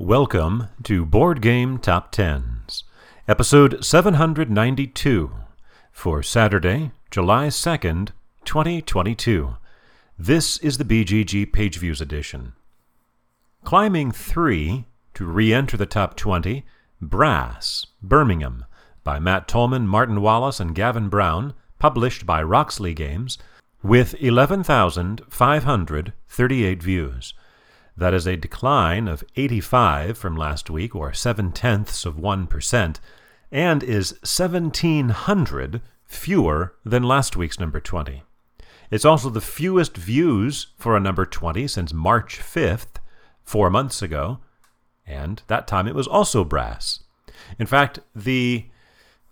Welcome to Board Game Top Tens, episode 792 for Saturday, July 2nd, 2022. This is the BGG Page Views edition. Climbing 3 to re enter the top 20, Brass, Birmingham, by Matt Tolman, Martin Wallace, and Gavin Brown, published by Roxley Games, with 11,538 views. That is a decline of 85 from last week, or 7 tenths of 1%, and is 1,700 fewer than last week's number 20. It's also the fewest views for a number 20 since March 5th, four months ago, and that time it was also brass. In fact, the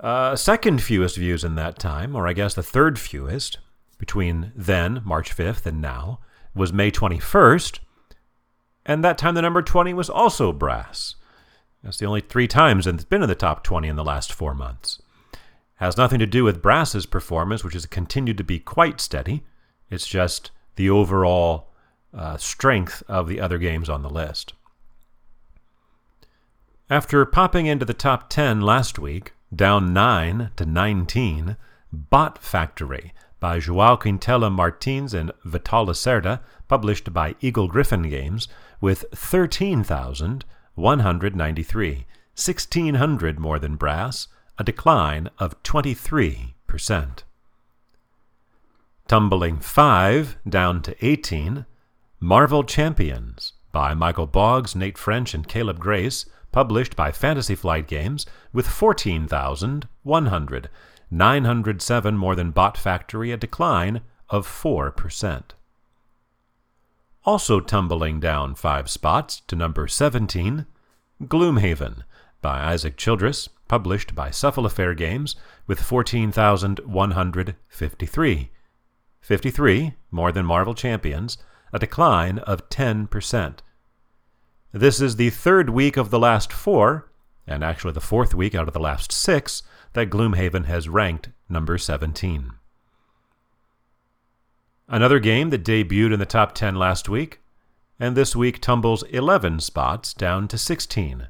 uh, second fewest views in that time, or I guess the third fewest, between then, March 5th, and now, was May 21st, and that time the number 20 was also brass. That's the only three times it's been in the top 20 in the last four months. Has nothing to do with brass's performance, which has continued to be quite steady. It's just the overall uh, strength of the other games on the list. After popping into the top 10 last week, down 9 to 19, Bot Factory by Joao Quintela Martins and Vital Lacerda, published by Eagle Gryphon Games, with 13,193, 1,600 more than brass, a decline of 23%. Tumbling 5 down to 18, Marvel Champions by Michael Boggs, Nate French, and Caleb Grace, published by Fantasy Flight Games, with 14,100, 907 more than Bot Factory, a decline of 4%. Also tumbling down five spots to number 17, Gloomhaven by Isaac Childress, published by Cephalofair Games, with 14,153. 53 more than Marvel Champions, a decline of 10%. This is the third week of the last four, and actually the fourth week out of the last six, that Gloomhaven has ranked number 17. Another game that debuted in the top 10 last week, and this week tumbles 11 spots down to 16.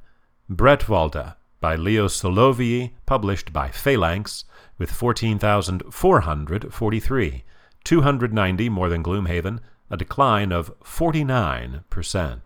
Bretwalda by Leo Solovyi, published by Phalanx, with 14,443, 290 more than Gloomhaven, a decline of 49%.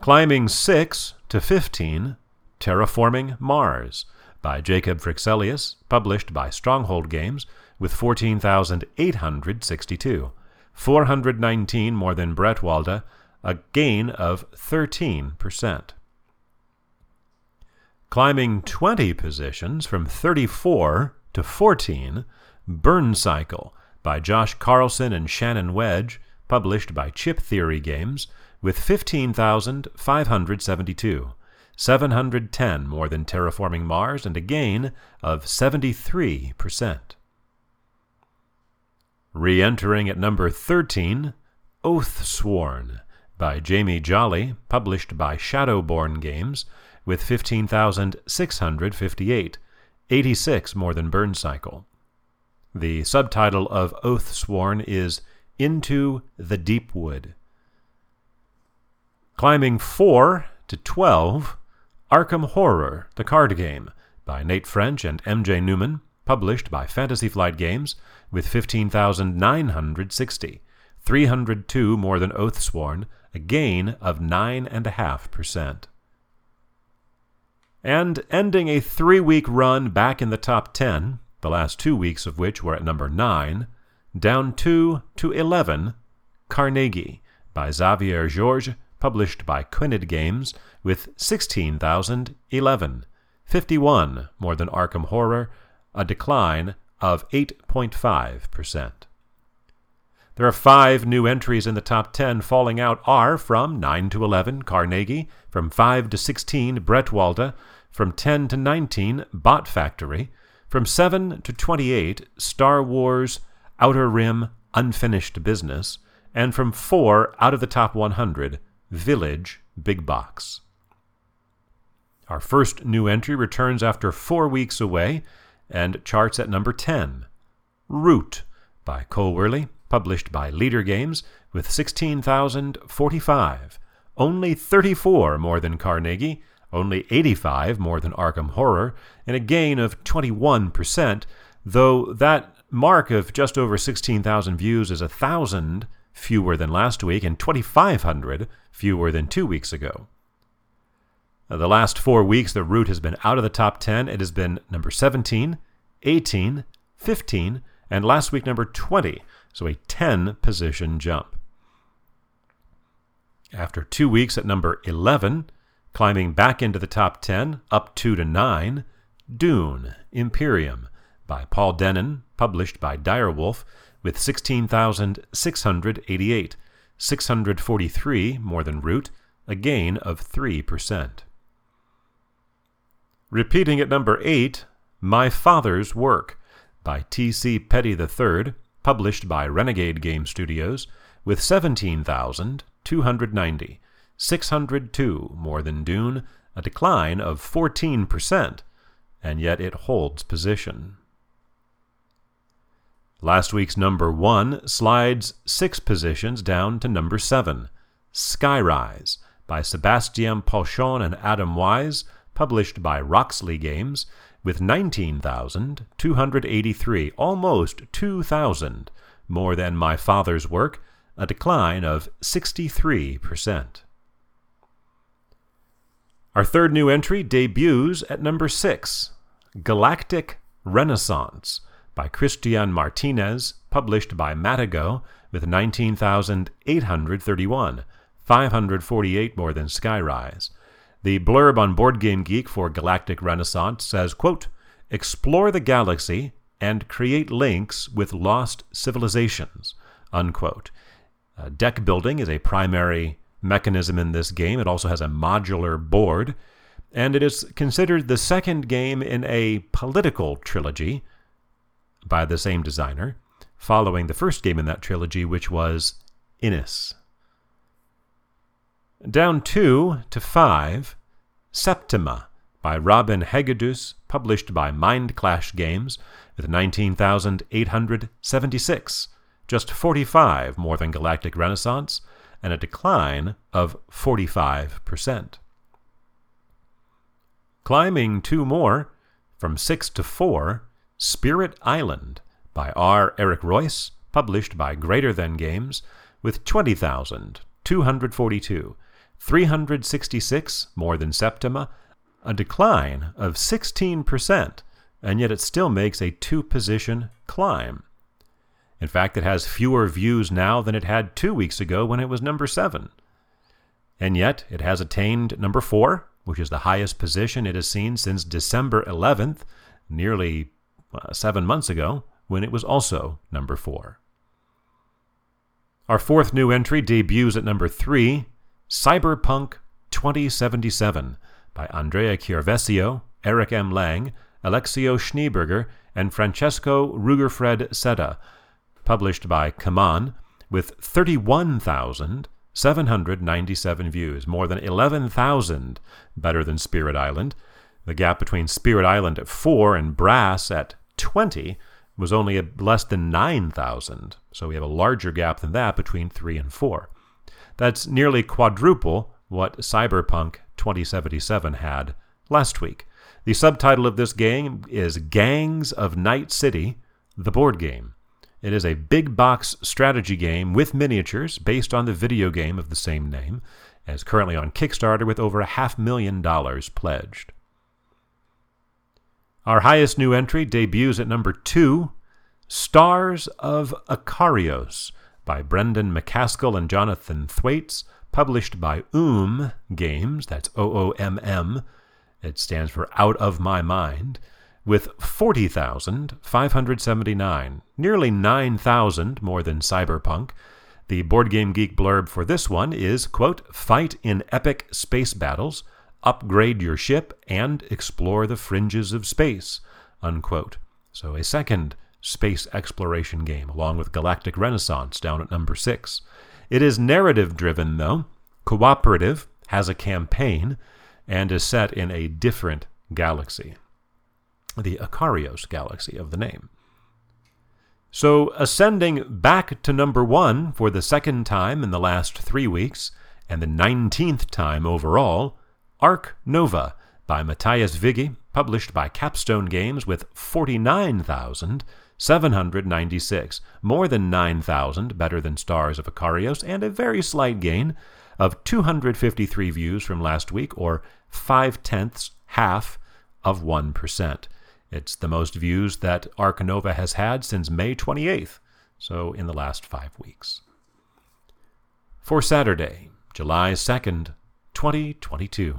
Climbing 6 to 15, Terraforming Mars by Jacob Fryxelius, published by Stronghold Games, with 14,862, 419 more than Bretwalda, a gain of 13%. Climbing 20 positions from 34 to 14, Burn Cycle by Josh Carlson and Shannon Wedge, published by Chip Theory Games, with 15,572, 710 more than Terraforming Mars, and a gain of 73%. Re entering at number 13, Oathsworn by Jamie Jolly, published by Shadowborn Games, with 15,658, 86 more than Burn Cycle. The subtitle of Oathsworn is Into the Deep Wood. Climbing 4 to 12, Arkham Horror, the card game, by Nate French and MJ Newman, published by Fantasy Flight Games, with 15,960, 302 more than Oathsworn, a gain of 9.5%. And ending a three week run back in the top 10, the last two weeks of which were at number 9, down 2 to 11, Carnegie by Xavier Georges, published by Quined Games, with 16,011, 51 more than Arkham Horror, a decline of 8.5%. There are five new entries in the top 10. Falling out are from 9 to 11, Carnegie, from 5 to 16, Bretwalda, from 10 to 19, Bot Factory, from 7 to 28, Star Wars Outer Rim Unfinished Business, and from 4 out of the top 100, Village Big Box. Our first new entry returns after four weeks away and charts at number 10. Root by Cole Wehrle, published by Leder Games, with 16,045, only 34 more than Carnegie, only 85 more than Arkham Horror, and a gain of 21%, though that mark of just over 16,000 views is a 1,000 fewer than last week and 2,500 fewer than two weeks ago. Uh, the last four weeks, the Root has been out of the top 10. It has been number 17, 18, 15, and last week, number 20. So a 10 position jump. After two weeks at number 11, climbing back into the top 10, up 2 to 9, Dune Imperium by Paul Dennen, published by Direwolf, with 16,688, 643 more than Root, a gain of 3%. Repeating at number 8, My Father's Work by T.C. Petty III, published by Renegade Game Studios, with 17,290, 602 more than Dune, a decline of 14%, and yet it holds position. Last week's number 1 slides six positions down to number 7, Skyrise by Sebastien Pauchon and Adam Wise, published by Roxley Games, with 19,283, almost 2,000 more than my father's work, a decline of 63%. Our third new entry debuts at number 6, Galactic Renaissance by Christian Martinez, published by Matagot, with 19,831, 548 more than Skyrise. The blurb on Board Game Geek for Galactic Renaissance says, quote, Explore the galaxy and create links with lost civilizations. Unquote. Uh, deck building is a primary mechanism in this game. It also has a modular board, and it is considered the second game in a political trilogy by the same designer, following the first game in that trilogy, which was Inis. Down two to five, Septima by Robin Hegedus, published by Mind Clash Games, with 19,876, just 45 more than Galactic Renaissance, and a decline of 45%. Climbing two more, from 6 to 4, Spirit Island by R. Eric Reuss, published by Greater Than Games, with 20,242, 366 more than Septima, a decline of 16%, and yet it still makes a two position climb. In fact, it has fewer views now than it had two weeks ago when it was number 7. And yet, it has attained number 4, which is the highest position it has seen since December 11th, nearly uh, seven months ago, when it was also number 4. Our fourth new entry debuts at number 3 Cyberpunk 2077 by Andrea Chiarvesio, Eric M. Lang, Alexio Schneeberger, and Francesco Rugerfred Sedda, published by CMON, with 31,797 views, more than 11,000 better than Spirit Island. The gap between Spirit Island at 4 and Brass at 20 was only less than 9,000, so we have a larger gap than that between 3 and 4. That's nearly quadruple what Cyberpunk 2077 had last week. The subtitle of this game is Gangs of Night City, the board game. It is a big box strategy game with miniatures based on the video game of the same name, as currently on Kickstarter with over a half million dollars pledged. Our highest new entry debuts at number two Stars of Akarios by Brendan McCaskill and Jonathan Thwaites, published by OOM Games, that's O O M M, it stands for Out of My Mind, with 40,579, nearly 9,000 more than Cyberpunk. The Board Game Geek blurb for this one is, quote, fight in epic space battles, upgrade your ship, and explore the fringes of space, unquote. So a second space exploration game, along with Galactic Renaissance down at number six. It is narrative driven, though, cooperative, has a campaign, and is set in a different galaxy the Akarios galaxy of the name. So, ascending back to number one for the second time in the last three weeks, And the 19th time overall, Ark Nova by Mathias Wigge, published by Capstone Games with 49,796, more than 9,000 better than Stars of Akarios, and a very slight gain of 253 views from last week, or 5 tenths, half of 1%. It's the most views that Ark Nova has had since May 28th, so in the last five weeks. For Saturday, July 2nd, 2022.